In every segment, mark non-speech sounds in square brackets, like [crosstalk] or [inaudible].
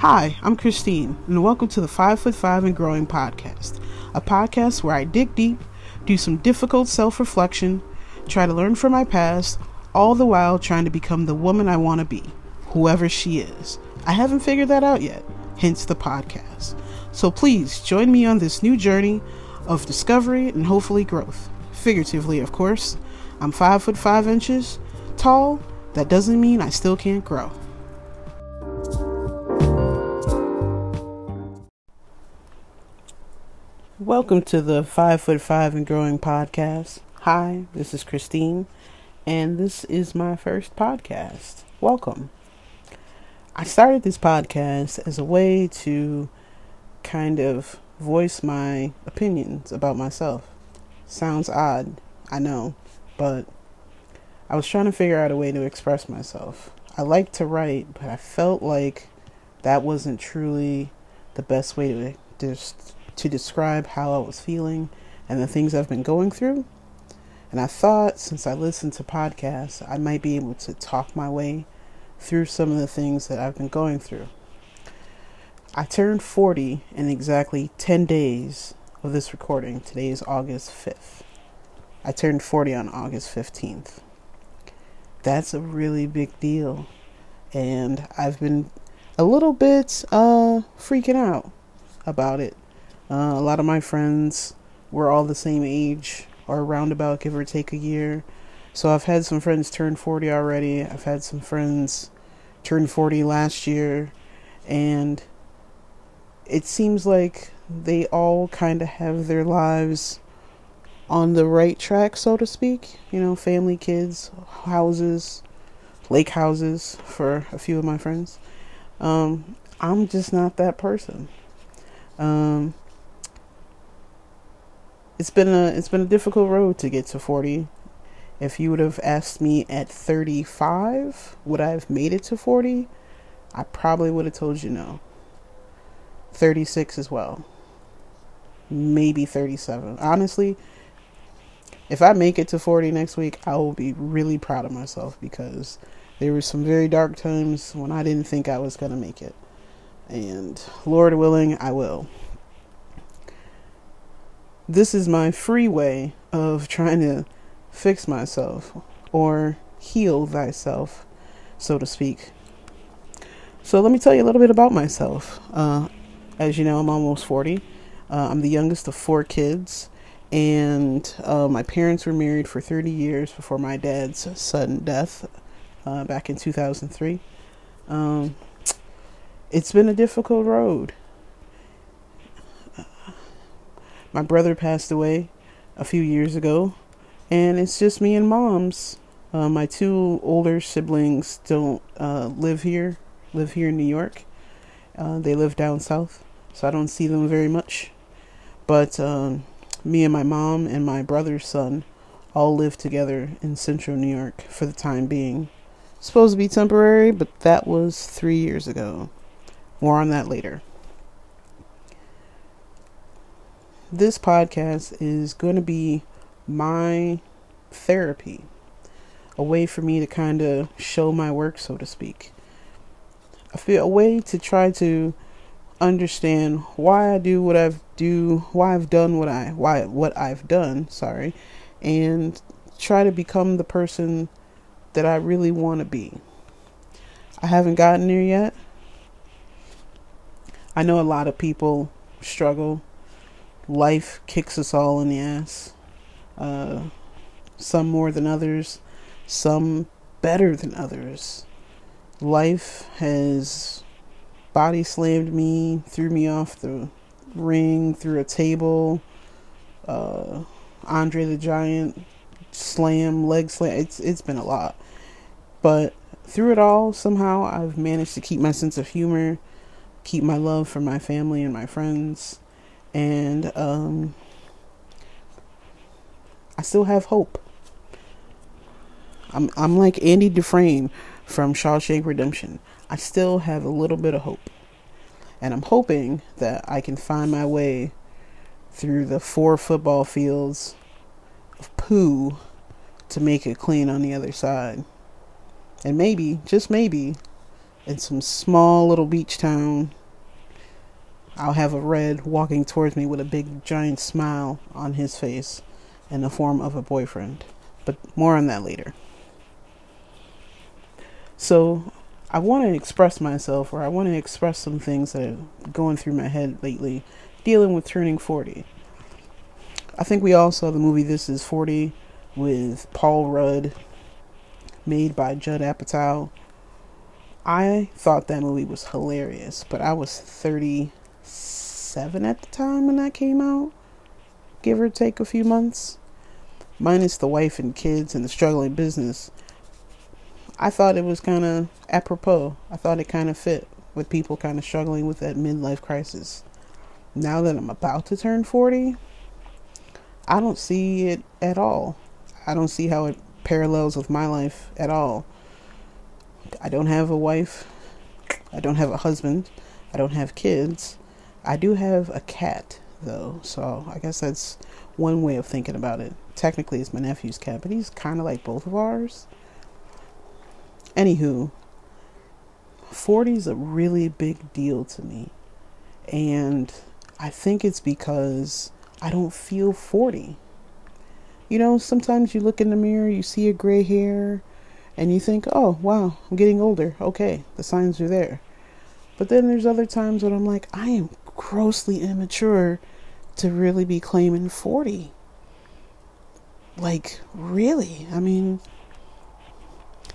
Hi, I'm Christine, and welcome to the Five Foot Five and Growing podcast, a podcast where I dig deep, do some difficult self reflection, try to learn from my past, all the while trying to become the woman I want to be, whoever she is. I haven't figured that out yet, hence the podcast. So please join me on this new journey of discovery and hopefully growth. Figuratively, of course. I'm five foot five inches tall. That doesn't mean I still can't grow. Welcome to the Five Foot Five and Growing podcast. Hi, this is Christine, and this is my first podcast. Welcome. I started this podcast as a way to kind of voice my opinions about myself. Sounds odd, I know, but I was trying to figure out a way to express myself. I like to write, but I felt like that wasn't truly the best way to just to describe how I was feeling and the things I've been going through. And I thought since I listen to podcasts, I might be able to talk my way through some of the things that I've been going through. I turned 40 in exactly 10 days of this recording. Today is August 5th. I turned 40 on August 15th. That's a really big deal. And I've been a little bit uh, freaking out about it uh, a lot of my friends were all the same age or around about give or take a year. So I've had some friends turn 40 already. I've had some friends turn 40 last year. And it seems like they all kind of have their lives on the right track, so to speak. You know, family, kids, houses, lake houses for a few of my friends. Um, I'm just not that person. Um, it's been a it's been a difficult road to get to 40. If you would have asked me at 35, would I have made it to 40? I probably would have told you no. 36 as well. Maybe 37. Honestly, if I make it to 40 next week, I will be really proud of myself because there were some very dark times when I didn't think I was going to make it. And Lord willing, I will this is my free way of trying to fix myself or heal thyself, so to speak. So, let me tell you a little bit about myself. Uh, as you know, I'm almost 40. Uh, I'm the youngest of four kids, and uh, my parents were married for 30 years before my dad's sudden death uh, back in 2003. Um, it's been a difficult road. My brother passed away a few years ago, and it's just me and mom's. Uh, my two older siblings don't uh, live here, live here in New York. Uh, they live down south, so I don't see them very much. But um, me and my mom and my brother's son all live together in central New York for the time being. supposed to be temporary, but that was three years ago. More on that later. This podcast is going to be my therapy, a way for me to kind of show my work, so to speak. I feel a way to try to understand why I do what I've do, why I've done what I why what I've done, sorry, and try to become the person that I really want to be. I haven't gotten there yet. I know a lot of people struggle life kicks us all in the ass. Uh, some more than others, some better than others. Life has body slammed me, threw me off the ring, through a table. Uh, Andre the Giant slam, leg slam. It's it's been a lot, but through it all, somehow I've managed to keep my sense of humor, keep my love for my family and my friends, and um, I still have hope. I'm I'm like Andy Dufresne from Shawshank Redemption. I still have a little bit of hope, and I'm hoping that I can find my way through the four football fields of poo to make it clean on the other side. And maybe, just maybe, in some small little beach town. I'll have a red walking towards me with a big giant smile on his face in the form of a boyfriend. But more on that later. So I want to express myself, or I want to express some things that are going through my head lately, dealing with turning 40. I think we all saw the movie This Is 40 with Paul Rudd, made by Judd Apatow. I thought that movie was hilarious, but I was 37 at the time when that came out, give or take a few months. Minus the wife and kids and the struggling business. I thought it was kind of apropos. I thought it kind of fit with people kind of struggling with that midlife crisis. Now that I'm about to turn 40, I don't see it at all. I don't see how it parallels with my life at all. I don't have a wife. I don't have a husband. I don't have kids. I do have a cat, though, so I guess that's one way of thinking about it. Technically, it's my nephew's cat, but he's kind of like both of ours. Anywho, 40 is a really big deal to me. And I think it's because I don't feel 40. You know, sometimes you look in the mirror, you see a gray hair, and you think, oh, wow, I'm getting older. Okay, the signs are there. But then there's other times when I'm like, I am grossly immature to really be claiming 40. Like, really? I mean,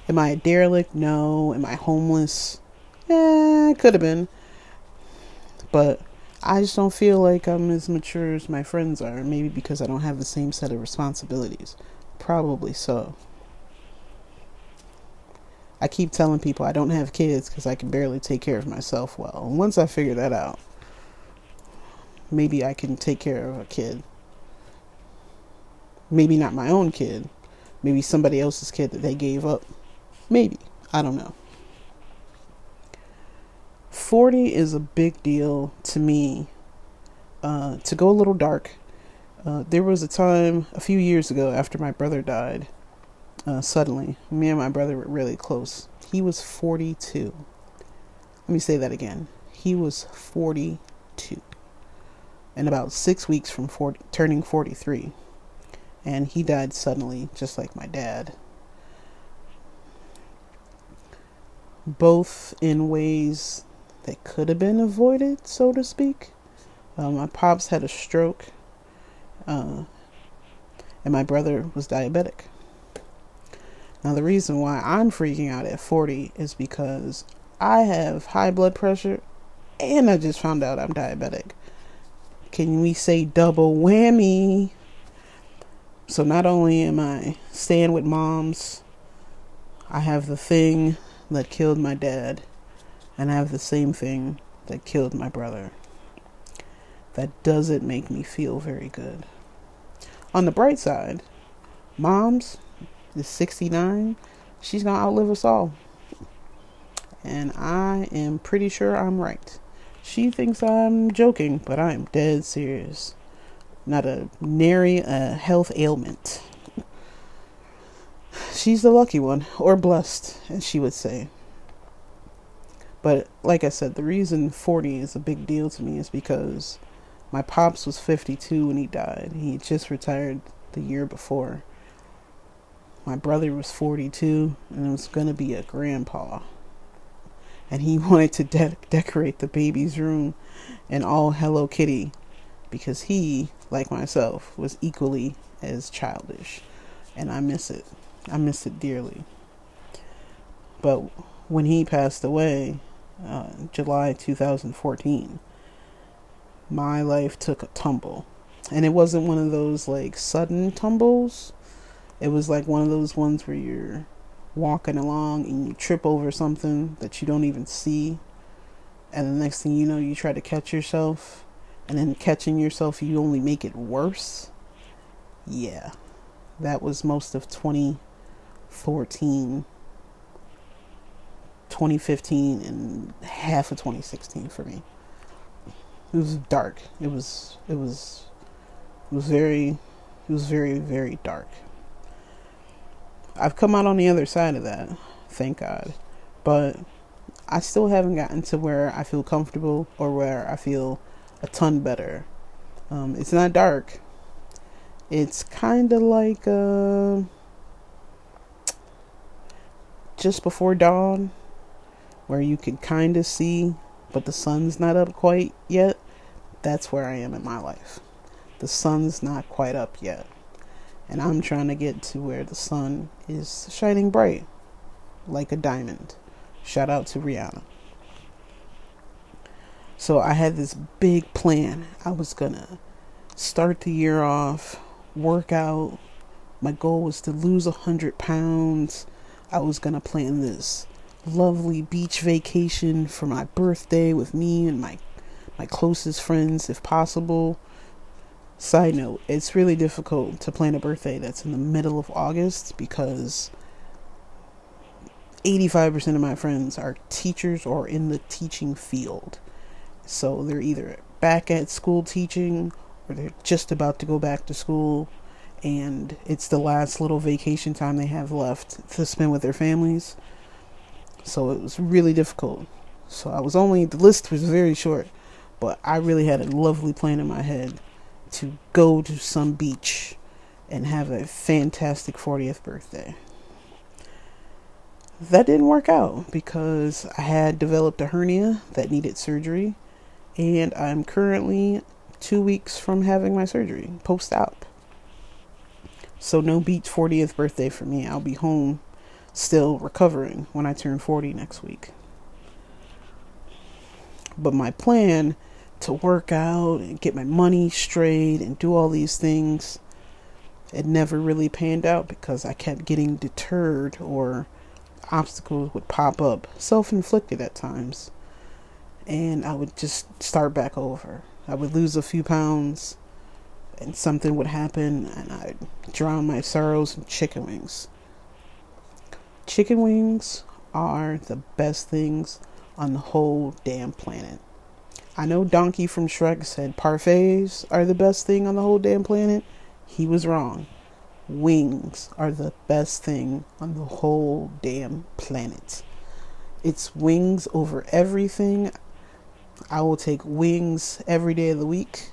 Am I a derelict? No. Am I homeless? Eh, could have been. But I just don't feel like I'm as mature as my friends are. Maybe because I don't have the same set of responsibilities. Probably so. I keep telling people I don't have kids because I can barely take care of myself well. And once I figure that out, maybe I can take care of a kid. Maybe not my own kid. Maybe somebody else's kid that they gave up. Maybe. I don't know. 40 is a big deal to me. Uh, to go a little dark, uh, there was a time a few years ago after my brother died. Uh, suddenly, me and my brother were really close. He was 42. Let me say that again. He was 42. And about six weeks from 40, turning 43. And he died suddenly, just like my dad. both in ways that could have been avoided, so to speak. Uh, my pops had a stroke, uh, and my brother was diabetic. Now, the reason why I'm freaking out at 40 is because I have high blood pressure and I just found out I'm diabetic. Can we say double whammy? So, not only am I staying with moms, I have the thing that killed my dad, and I have the same thing that killed my brother. That doesn't make me feel very good. On the bright side, mom's is 69. She's going to outlive us all. And I am pretty sure I'm right. She thinks I'm joking, but I'm dead serious. Not a nary a health ailment she's the lucky one, or blessed, as she would say. But like I said, the reason 40 is a big deal to me is because my pops was 52 when he died. He just retired the year before. My brother was 42 and was going to be a grandpa. And he [laughs] wanted to de- decorate the baby's room in all Hello Kitty because he, like myself, was equally as childish. And I miss it. I miss it dearly. But when he passed away, uh, July 2014, my life took a tumble. And it wasn't one of those like sudden tumbles. It was like one of those ones where you're walking along and you trip over something that you don't even see. And the next thing you know, you try to catch yourself. And then catching yourself, you only make it worse. Yeah. That was most of 20 14, 2015, and half of 2016 for me. It was dark. It was it was it was very it was very very dark. I've come out on the other side of that, thank God. But I still haven't gotten to where I feel comfortable or where I feel a ton better. Um, it's not dark. It's kind of like uh, just before dawn, where you can kind of see, but the sun's not up quite yet. That's where I am in my life. The sun's not quite up yet. And I'm trying to get to where the sun is shining bright like a diamond. Shout out to Rihanna. So I had this big plan. I was gonna start the year off, work out. My goal was to lose a hundred pounds. I was gonna plan this lovely beach vacation for my birthday with me and my my closest friends if possible. Side note, it's really difficult to plan a birthday that's in the middle of August because 85% of my friends are teachers or in the teaching field. So they're either back at school teaching or they're just about to go back to school and it's the last little vacation time they have left to spend with their families. So it was really difficult. So I was only the list was very short, but I really had a lovely plan in my head to go to some beach and have a fantastic 40th birthday that didn't work out because I had developed a hernia that needed surgery, and I'm currently two weeks from having my surgery post op. So, no beach 40th birthday for me. I'll be home still recovering when I turn 40 next week. But my plan to work out and get my money straight and do all these things, it never really panned out because I kept getting deterred or obstacles would pop up, self inflicted at times. And I would just start back over. I would lose a few pounds, and something would happen, and I'd drown my sorrows in chicken wings. Chicken wings are the best things on the whole damn planet. I know Donkey from Shrek said parfaits are the best thing on the whole damn planet. He was wrong wings are the best thing on the whole damn planet. It's wings over everything. I will take wings every day of the week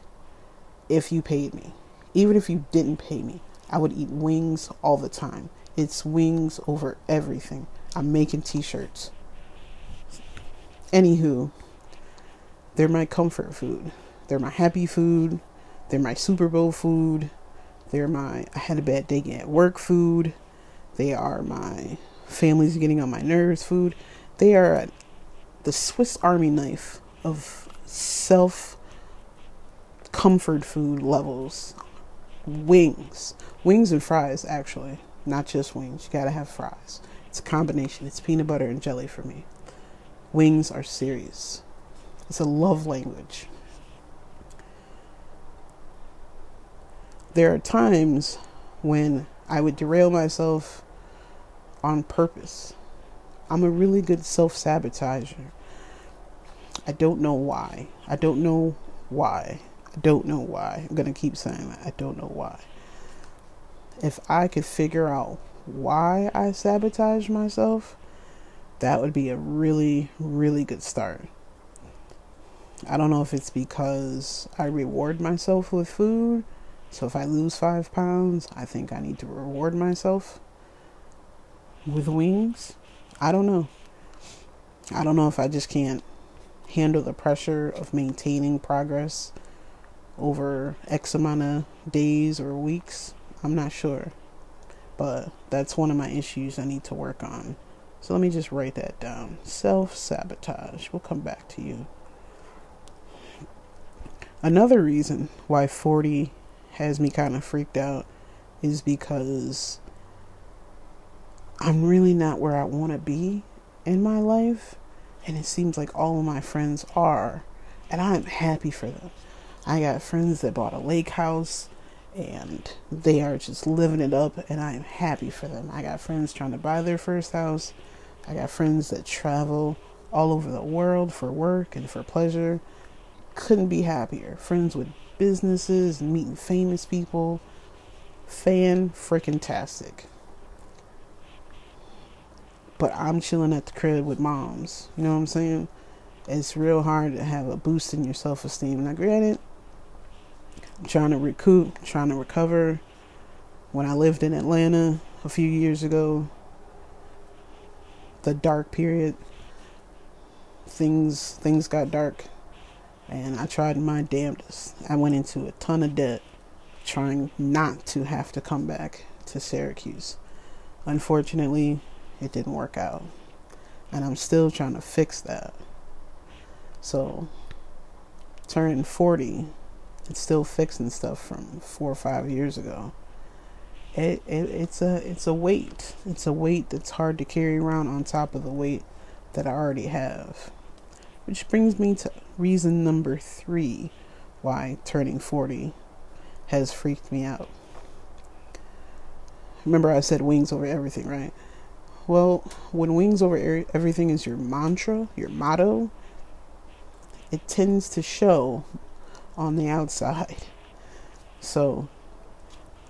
if you paid me. Even if you didn't pay me, I would eat wings all the time. It's wings over everything. I'm making t shirts. Anywho, they're my comfort food. They're my happy food. They're my Super Bowl food. They're my I had a bad day at work food. They are my family's getting on my nerves food. They are the Swiss Army knife of self comfort food levels. Wings. Wings and fries, actually. Not just wings. You gotta have fries. It's a combination. It's peanut butter and jelly for me. Wings are serious. It's a love language. there are times when I would derail myself on purpose. I'm a really good self sabotager. I don't know why. I don't know why. I don't know why. I'm going to keep saying that. I don't know why. If I could figure out why I sabotage myself, that would be a really, really good start. I don't know if it's because I reward myself with food so if I lose five pounds, I think I need to reward myself with wings. I don't know. I don't know if I just can't handle the pressure of maintaining progress over X amount of days or weeks. I'm not sure. But that's one of my issues I need to work on. So let me just write that down. Self sabotage. We'll come back to you. Another reason why 40 has me kind of freaked out is because I'm really not where I want to be in my life. And it seems like all of my friends are. And I'm happy for them. I got friends that bought a lake house and they are just living it up. And I am happy for them. I got friends trying to buy their first house. I got friends that travel all over the world for work and for pleasure. Couldn't be happier. Friends with businesses meeting famous people. Fan freaking tastic. but I'm chilling at the crib with moms. You know what I'm saying? It's real hard to have a boost in your self esteem. Now, granted, I'm trying to recoup, trying to recover. When I lived in Atlanta a few years ago, the dark period, things things got dark, and I tried my damnedest. I went into a ton of debt, trying not to have to come back to Syracuse. Unfortunately, it didn't work out. And I'm still trying to fix that. So, turning 40, it's still fixing stuff from four or five years ago. It, it it's a it's a weight. It's a weight that's hard to carry around on top of the weight that I already have. Which brings me to reason number three why turning 40 has freaked me out. Remember, I said wings over everything, right? Well, when wings over er, everything is your mantra, your motto, it tends to show on the outside. So,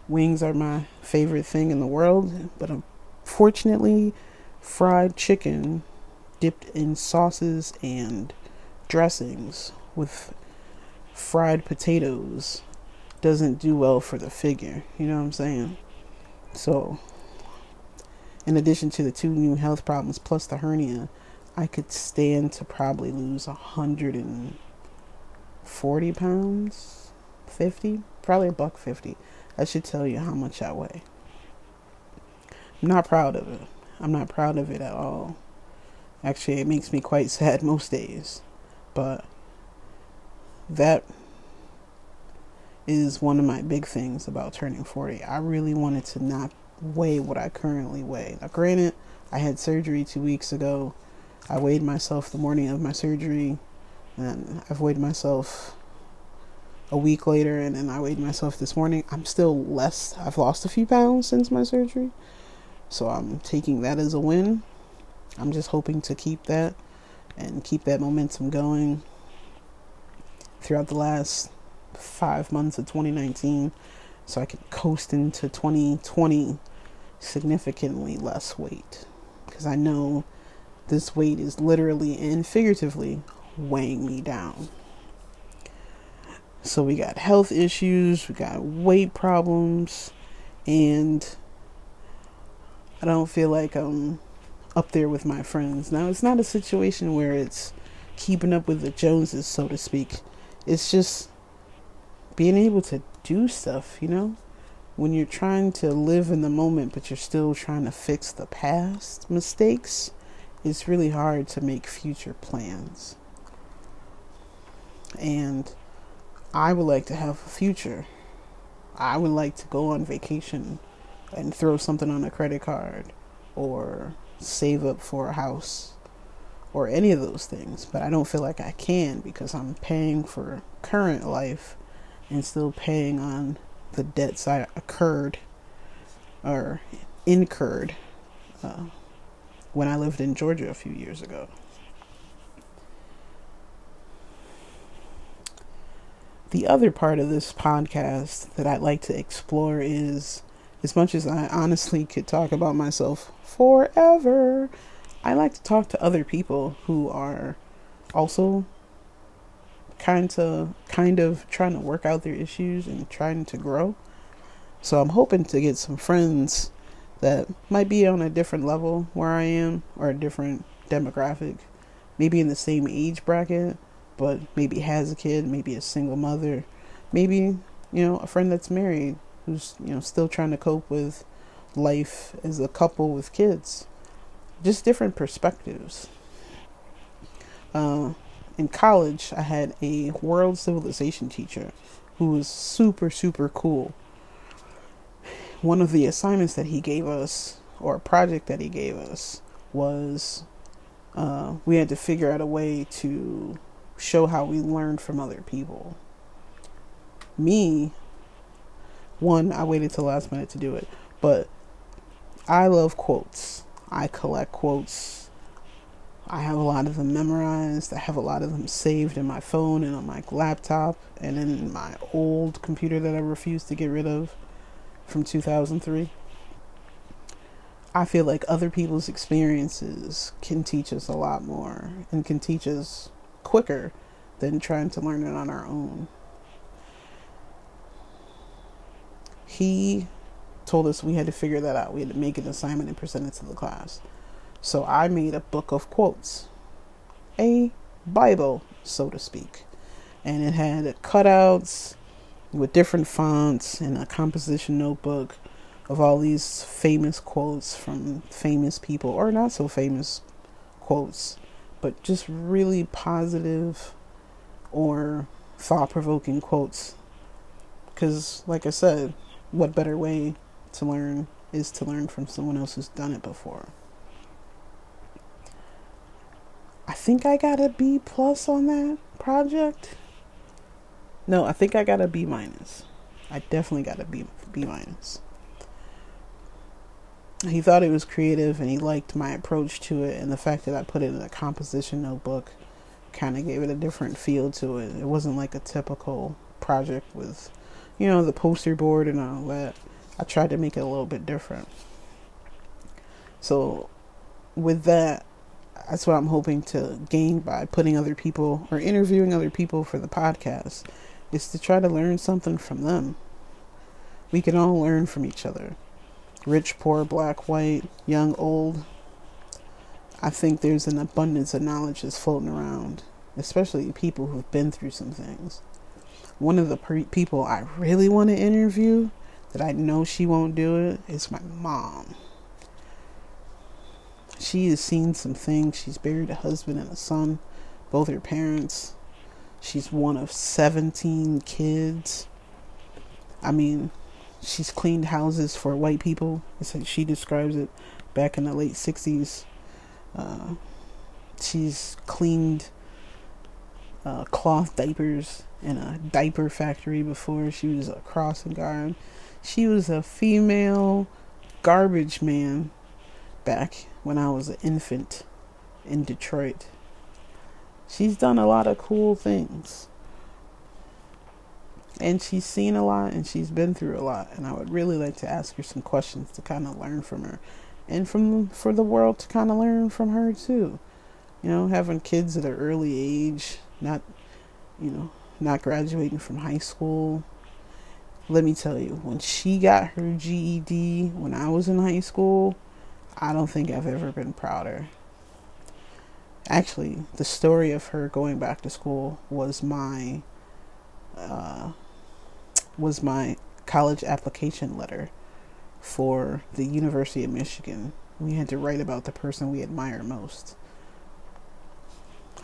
wings are my favorite thing in the world, but unfortunately, fried chicken dipped in sauces and dressings with fried potatoes doesn't do well for the figure. You know what I'm saying? So, in addition to the two new health problems plus the hernia, I could stand to probably lose a hundred and forty pounds, fifty, probably a buck fifty. I should tell you how much I weigh. I'm not proud of it. I'm not proud of it at all. Actually, it makes me quite [laughs] sad most days. But that is one of my big things about turning 40. I really wanted to not weigh what I currently weigh. Now, granted, I had surgery two weeks ago. I weighed myself the morning of my surgery, and I've weighed myself a week later, and then I weighed myself this morning. I'm still less, I've lost a few pounds since my surgery, so I'm taking that as a win. I'm just hoping to keep that and keep that momentum going throughout the last five months of 2019 so I can coast into 2020 significantly less weight because I know this weight is literally and figuratively weighing me down. So we got health issues, we got weight problems, and I don't feel like I'm up there with my friends. Now, it's not a situation where it's keeping up with the Joneses, so to speak. It's just being able to do stuff, you know? When you're trying to live in the moment, but you're still trying to fix the past mistakes, it's really hard to make future plans. And I would like to have a future. I would like to go on vacation and throw something on a credit card or save up for a house or any of those things. But I don't feel like I can because I'm paying for current life and still paying on the debts I occurred or incurred uh, when I lived in Georgia a few years ago. The other part of this podcast that I'd like to explore is as much as I honestly could talk about myself forever, I like to talk to other people who are also kind of kind of trying to work out their issues and trying to grow. So I'm hoping to get some friends that might be on a different level where I am or a different demographic, maybe in the same age bracket, but maybe has a kid, maybe a single mother, maybe, you know, a friend that's married who's, you know, still trying to cope with life as a couple with kids. Just different perspectives. Uh, in college, I had a world civilization teacher who was super, super cool. One of the assignments that he gave us, or a project that he gave us, was uh, we had to figure out a way to show how we learned from other people. Me, one, I waited till last minute to do it, but I love quotes. I collect quotes I have a lot of them memorized. I have a lot of them saved in my phone and on my laptop and in my old computer that I refuse to get rid of from 2003. I feel like other people's experiences can teach us a lot more and can teach us quicker than trying to learn it on our own. He told us we had to figure that out. We had to make an assignment and present it to the class. So I made a book of quotes, a Bible, so to speak. And it had cutouts with different fonts and a composition notebook of all these famous quotes from famous people or not so famous quotes, but just really positive or thought provoking quotes. Because, like I said, what better way to learn is to learn from someone else who's done it before. I think I got a B plus on that project. No, I think I got a B minus. I definitely got a B B minus. He thought it was creative and he liked my approach to it and the fact that I put it in a composition notebook kind of gave it a different feel to it. It wasn't like a typical project with, you know, the poster board and all that. I tried to make it a little bit different. So, with that, that's what I'm hoping to gain by putting other people or interviewing other people for the podcast is to try to learn something from them. We can all learn from each other. Rich, poor, black, white, young, old. I think there's an abundance of knowledge that's floating around, especially people who've been through some things. One of the pre- people I really want to interview that I know she won't do it is my mom. She has seen some things. She's buried a husband and a son, both her parents. She's one of 17 kids. I mean, she's cleaned houses for white people. She describes it back in the late 60s. Uh, she's cleaned uh, cloth diapers in a diaper factory before. She was a crossing guard. She was a female garbage man back when I was an infant in Detroit. She's done a lot of cool things. And she's seen a lot and she's been through a lot. And I would really like to ask her some questions to kind of learn from her. And from for the world to kind of learn from her too. You know, having kids at an early age, not you know, not graduating from high school, let me tell you, when she got her GED when I was in high school, I don't think I've ever been prouder. Actually, the story of her going back to school was my uh, was my college application letter for the University of Michigan. We had to write about the person we admire most.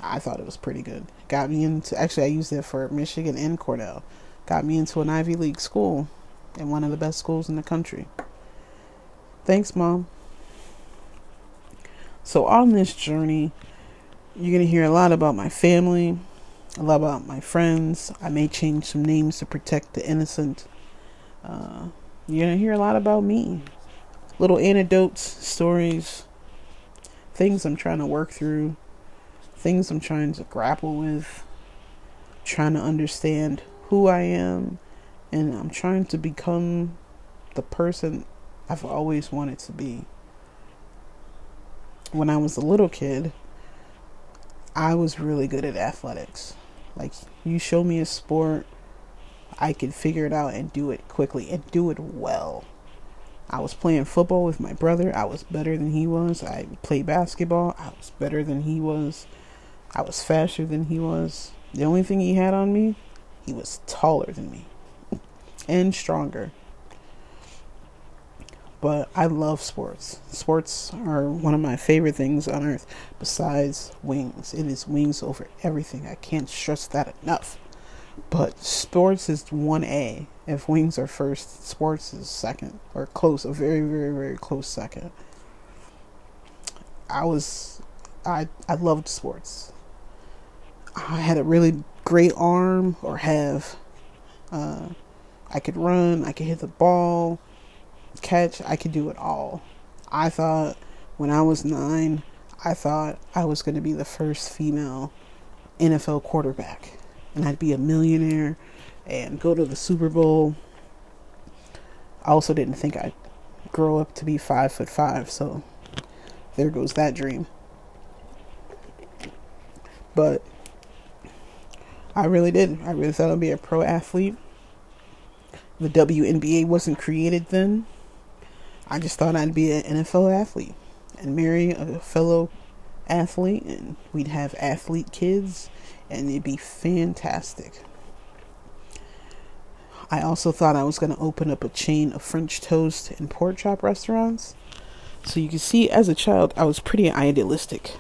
I thought it was pretty good. Got me into actually I used it for Michigan and Cornell got me into an Ivy League school and one of the best schools in the country. Thanks, Mom. So, on this journey, you're going to hear a lot about my family, a lot about my friends. I may change some names to protect the innocent. Uh, you're going to hear a lot about me. Little anecdotes, stories, things I'm trying to work through, things I'm trying to grapple with, trying to understand who I am and I'm trying to become the person I've always wanted to be. When I was a little kid, I was really good at athletics. Like, you show me a sport, I could figure it out and do it quickly and do it well. I was playing football with my brother. I was better than he was. I played basketball. I was better than he was. I was faster than he was. The only thing he had on me he was taller than me and stronger. But I love sports. Sports are one of my favorite things on earth besides wings. It is wings over everything. I can't stress that enough. But sports is 1A. If wings are first, sports is second or close, a very very very close second. I was I I loved sports. I had a really great arm or have. Uh, I could run, I could hit the ball, catch, I could do it all. I thought when I was nine, I thought I was going to be the first female NFL quarterback. And I'd be a millionaire and go to the Super Bowl. I also didn't think I'd grow up to be five foot five. So there goes that dream. But I really did. I really thought I'd be a pro athlete. The WNBA wasn't created then. I just thought I'd be an NFL athlete and marry a fellow athlete, and we'd have athlete kids, and it'd be fantastic. I also thought I was going to open up a chain of French toast and pork chop restaurants. So you can see, as a child, I was pretty idealistic.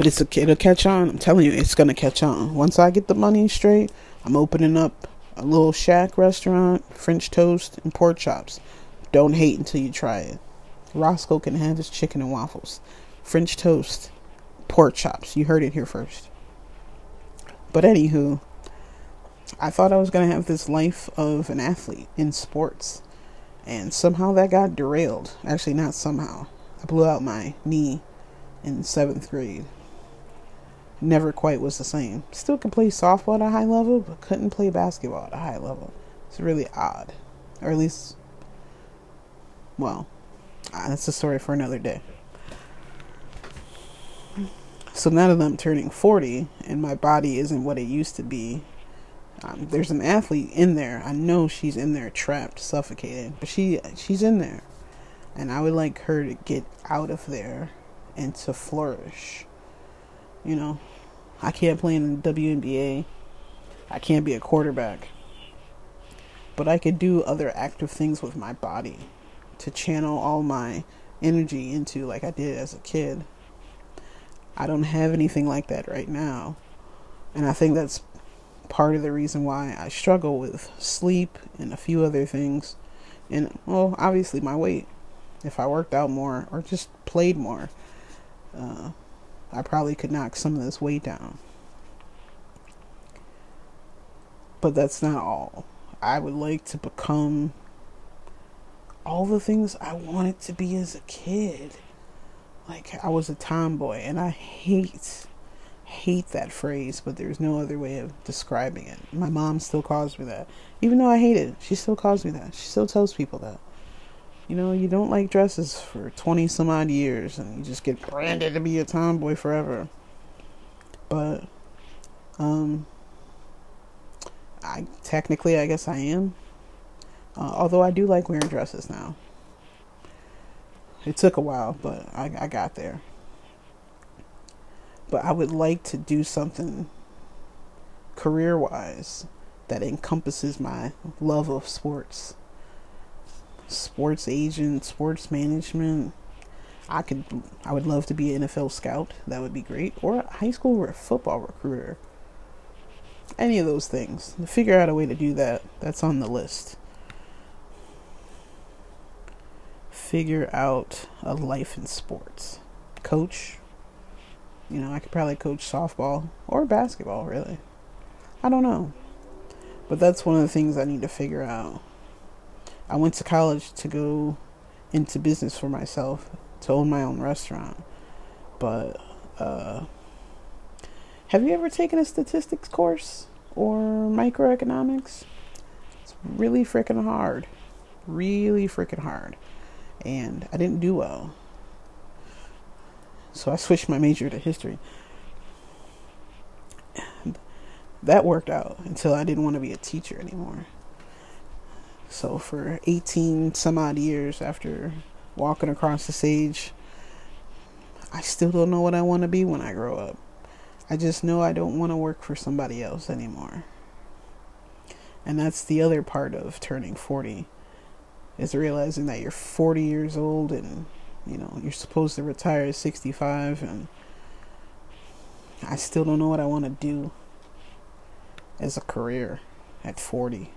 But it's a, it'll catch on. I'm telling you, it's gonna catch on. Once I get the money straight, I'm opening up a little shack restaurant, French toast and pork chops. Don't hate until you try it. Roscoe can have his chicken and waffles, French toast, pork chops. You heard it here first. But anywho, I thought I was gonna have this life of an athlete in sports, and somehow that got derailed. Actually, not somehow. I blew out my knee in seventh grade. Never quite was the same. Still could play softball at a high level, but couldn't play basketball at a high level. It's really odd, or at least, well, Ah, that's a story for another day. So now that I'm turning 40 and my body isn't what it used to be, um, there's an athlete in there. I know she's in there trapped, suffocated, but she she's in there, and I would like her to get out of there and to flourish. You know, I can't play in the WNBA. I can't be a quarterback, but I could do other active things with my body to channel all my energy into like I did as a kid. I don't have anything like that right now. And I think that's part of the reason why I struggle with sleep and a few other things. And, well, obviously my weight. If I worked out more or just played more, uh, I probably could knock some of this weight down. But that's not all. I would like to become all the things I wanted to be as a kid. Like I was a tomboy and I hate hate that phrase, but there's no other way of describing it. My mom still calls me that. Even though I hate it, she still calls me that. She still tells people that. You know, you don't like dresses for 20 some odd years and you just get branded to be a tomboy forever. But um I technically I guess I am uh, although I do like wearing dresses now. It took a while, but I, I got there. But I would like to do something career wise that encompasses my love of sports. Sports agent, sports management. I could I would love to be an NFL scout. That would be great. Or a high school football recruiter. Any of those things. Figure out a way to do that. That's on the list. figure out a life in sports. Coach. You know, I could probably coach softball or basketball, really. I don't know. But that's one of the things I need to figure out. I went to college to go into business for myself, to own my own restaurant. But, uh, have you ever taken a statistics course or microeconomics? It's really freaking hard. Really freaking hard and I didn't do well. So I switched my major to history. And that worked out until I didn't want to be a teacher anymore. So for 18 some odd years after walking across the stage, I still don't know what I want to be when I grow up. I just know I don't want to work for somebody else anymore. And that's the other part of turning 40 is realizing that you're 40 years old and you know you're supposed to retire at 65 and I still don't know what I want to do as a career at 40.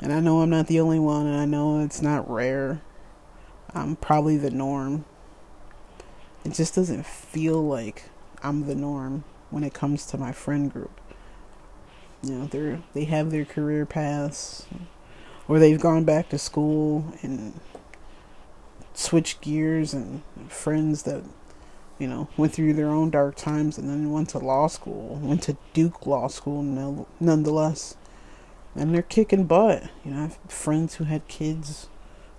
And I know I'm not the only one and I know it's not rare. I'm probably the norm. It just doesn't feel like I'm the norm when it comes to my friend group. You know, they're they have their career paths or they've gone back to school and switched gears and friends that you know went through their own dark times and then went to law school went to duke law school nonetheless and they're kicking butt. You know, I have friends who had kids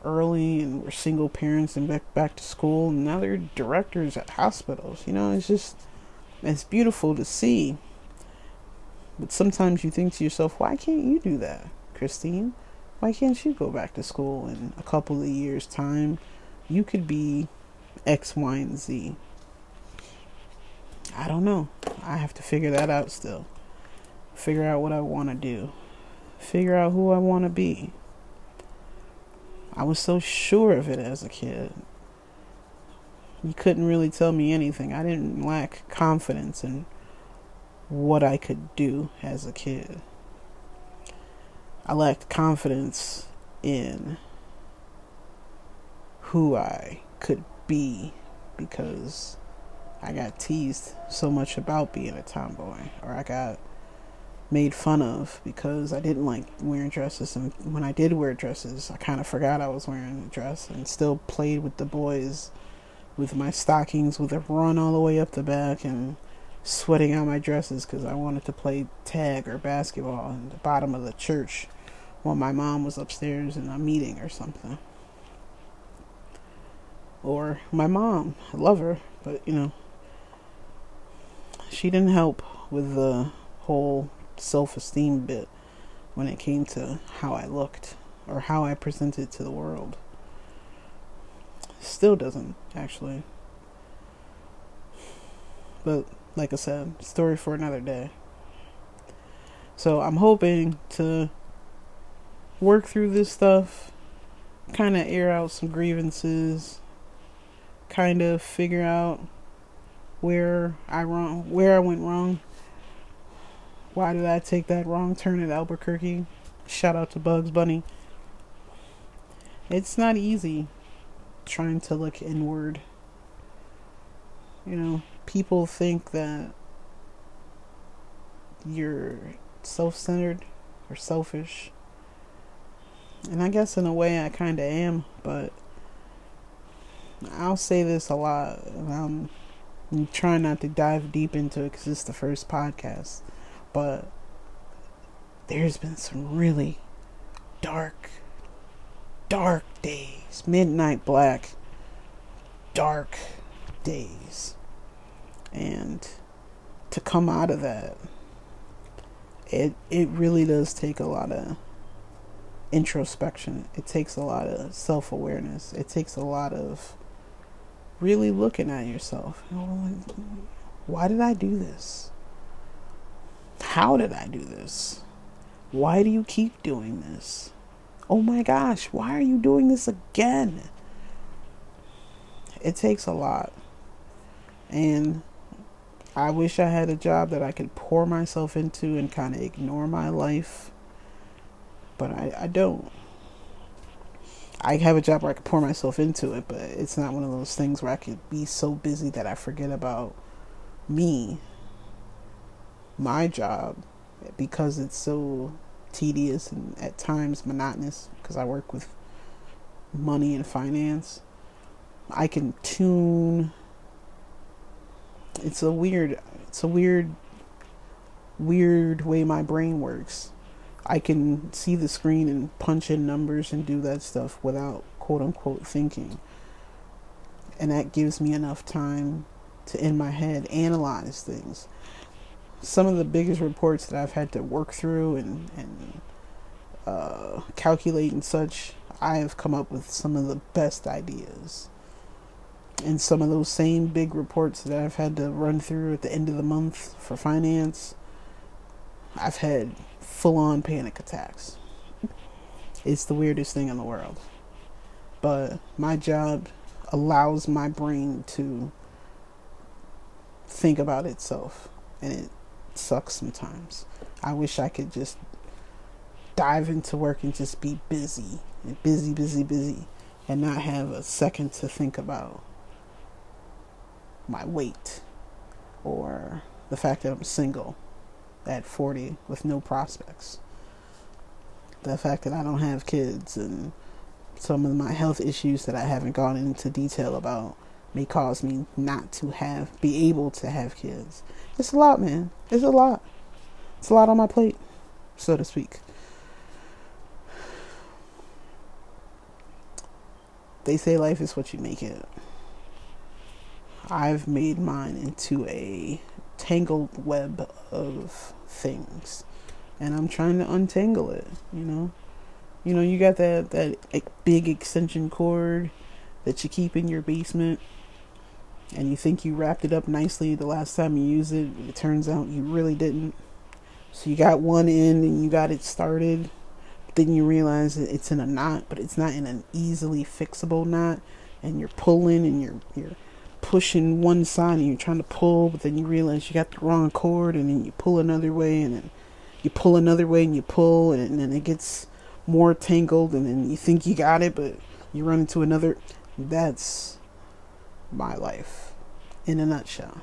early and were single parents and back back to school, and now they're directors at hospitals. You know, it's just it's beautiful to see. But sometimes you think to yourself, why can't you do that, Christine? Why can't you go back to school in a couple of years' time? You could be X, Y, and Z. I don't know. I have to figure that out still. Figure out what I want to do. Figure out who I want to be. I was so sure of it as a kid. You couldn't really tell me anything. I didn't lack confidence in what I could do as a kid. I lacked confidence in who I could be because I got teased so much about being a tomboy, or I got made fun of because I didn't like wearing dresses. And when I did wear dresses, I kind of forgot I was wearing a dress and still played with the boys with my stockings with a run all the way up the back and sweating out my dresses because I wanted to play tag or basketball in the bottom of the church while my mom was upstairs in a meeting or something. Or my mom, I love her, but you know, she didn't help with the whole self esteem bit when it came to how I looked or how I presented to the world. Still doesn't, actually. But, like I said, story for another day. So I'm hoping to work through this stuff, kind of air out some grievances, kind of figure out where I wrong where I went wrong. Why did I take that wrong turn at Albuquerque? Shout out to Bugs Bunny. It's not easy trying to look inward. You know, people think that you're self centered or selfish. And I guess in a way I kind of am, but I'll say this a lot. I'm trying not to dive deep into it because it's the first podcast, but there's been some really dark, dark days, midnight black, dark days, and to come out of that, it it really does take a lot of introspection. It takes a lot of self awareness. It takes a lot of really looking at yourself. Why did I do this? How did I do this? Why do you keep doing this? Oh my gosh, why are you doing this again? It takes a lot. And I wish I had a job that I could pour myself into and kind of ignore my life. But I, I don't. I have a job where I can pour myself into it, but it's not one of those things where I could be so busy that I forget about me, my job, because it's so tedious and at times monotonous because I work with money and finance. I can tune. It's a weird, it's a weird, weird way my brain works. I can see the screen and punch in numbers and do that stuff without quote unquote thinking. And that gives me enough time to, in my head, analyze things. Some of the biggest reports that I've had to work through and, and uh, calculate and such, I have come up with some of the best ideas. And some of those same big reports that I've had to run through at the end of the month for finance, I've had full on panic attacks. It's the weirdest thing in the world. But my job allows my brain to think about itself. And it sucks sometimes. I wish I could just dive into work and just be busy. Busy, busy, busy. And not have a second to think about my weight or the fact that I'm single at 40 with no prospects. The fact that I don't have kids and some of my health issues that I haven't gone into detail about may cause me not to have be able to have kids. It's a lot, man. It's a lot. It's a lot on my plate, so to speak. They say life is what you make it. I've made mine into a tangled web of things and I'm trying to untangle it, you know. You know, you got that that big extension cord that you keep in your basement and you think you wrapped it up nicely the last time you use it, it turns out you really didn't. So you got one end and you got it started, then you realize that it's in a knot, but it's not in an easily fixable knot, and you're pulling and you're you're pushing one side and you're trying to pull, but then you realize you got the wrong cord, and then you pull another way, and then you pull another way and you pull, and then it gets more tangled, and then you think you got it, but you run into another. That's my life in a nutshell.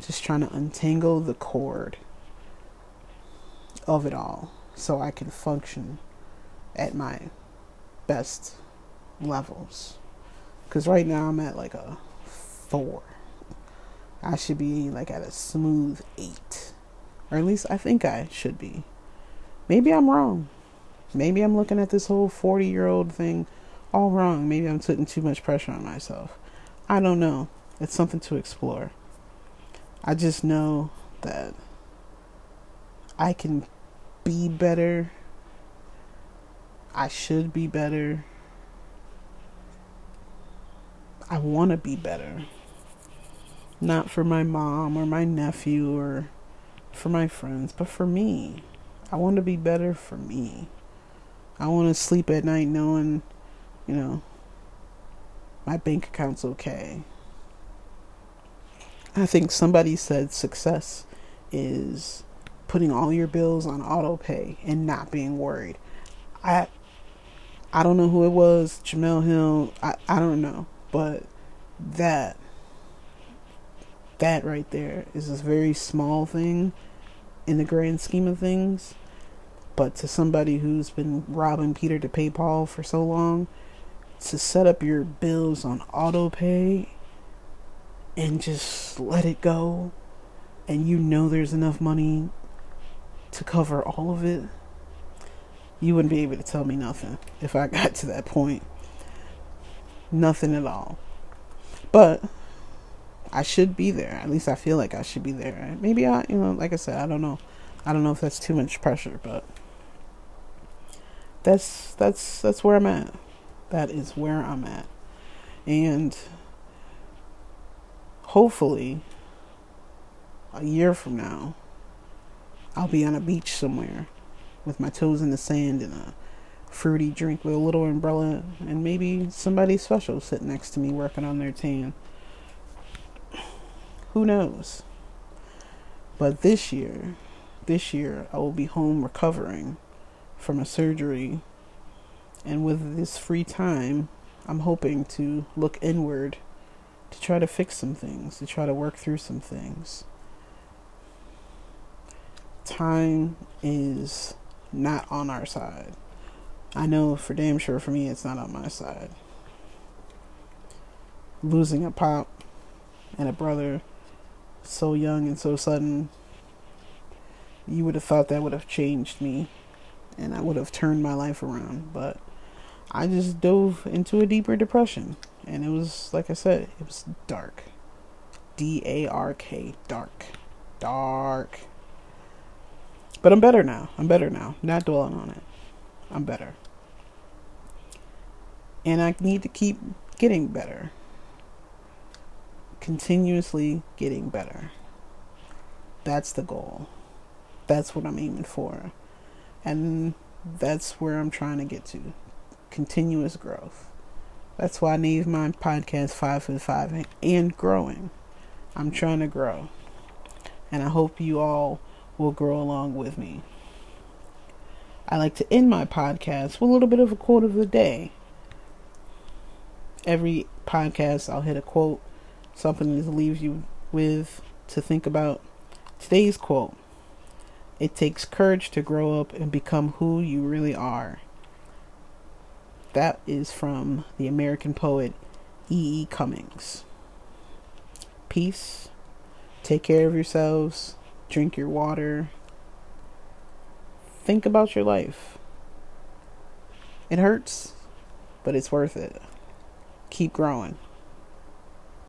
Just trying to untangle the cord of it all so I can function at my best levels. Because right now I'm at like a four. I should be like at a smooth eight. Or at least I think I should be. Maybe I'm wrong. Maybe I'm looking at this whole 40 year old thing all wrong. Maybe I'm putting too much pressure on myself. I don't know. It's something to explore. I just know that I can be better. I should be better. I want to be better. Not for my mom or my nephew or for my friends, but for me. I want to be better for me. I want to sleep at night knowing you know, my bank account's okay. I think somebody said success is putting all your bills on auto pay and not being worried. I I don't know who it was, Jemele Hill, I, I don't know, but that that right there is a very small thing in the grand scheme of things. But to somebody who's been robbing Peter to pay Paul for so long, to set up your bills on auto pay and just let it go and you know there's enough money to cover all of it, you wouldn't be able to tell me nothing if I got to that point. Nothing at all. But I should be there. At least I feel like I should be there. Maybe I, you know, like I said, I don't know. I don't know if that's too much pressure, but that's that's that's where I'm at. That is where I'm at. And hopefully, a year from now, I'll be on a beach somewhere with my toes in the sand and a fruity drink with a little umbrella and maybe somebody special sitting next to me working on their tan. Who knows? But this year, this year, I will be home recovering from a surgery and with this free time, I'm hoping to look inward to try to fix some things, to try to work through some things. Time is not on our side. I know for damn sure for me it's not on my side. Losing a pop and a brother so young and so sudden, you would have thought that would have changed me and I would have turned my life around, but I just dove into a deeper depression. And it was, like I said, it was dark. D A R K, dark. Dark. But I'm better now. I'm better now. Not dwelling on it. I'm better. And I need to keep getting better. Continuously getting better. That's the goal. That's what I'm aiming for. And that's where I'm trying to get to continuous growth. That's why I named my podcast Five Foot Five and growing. I'm trying to grow. And I hope you all will grow along with me. I like to end my podcast with a little bit of a quote of the day. Every podcast, I'll hit a quote, something that leaves you with to think about. Today's quote It takes courage to grow up and become who you really are. That is from the American poet E. E. Cummings. Peace. Take care of yourselves. Drink your water. Think about your life. It hurts. but it's worth it. Keep growing.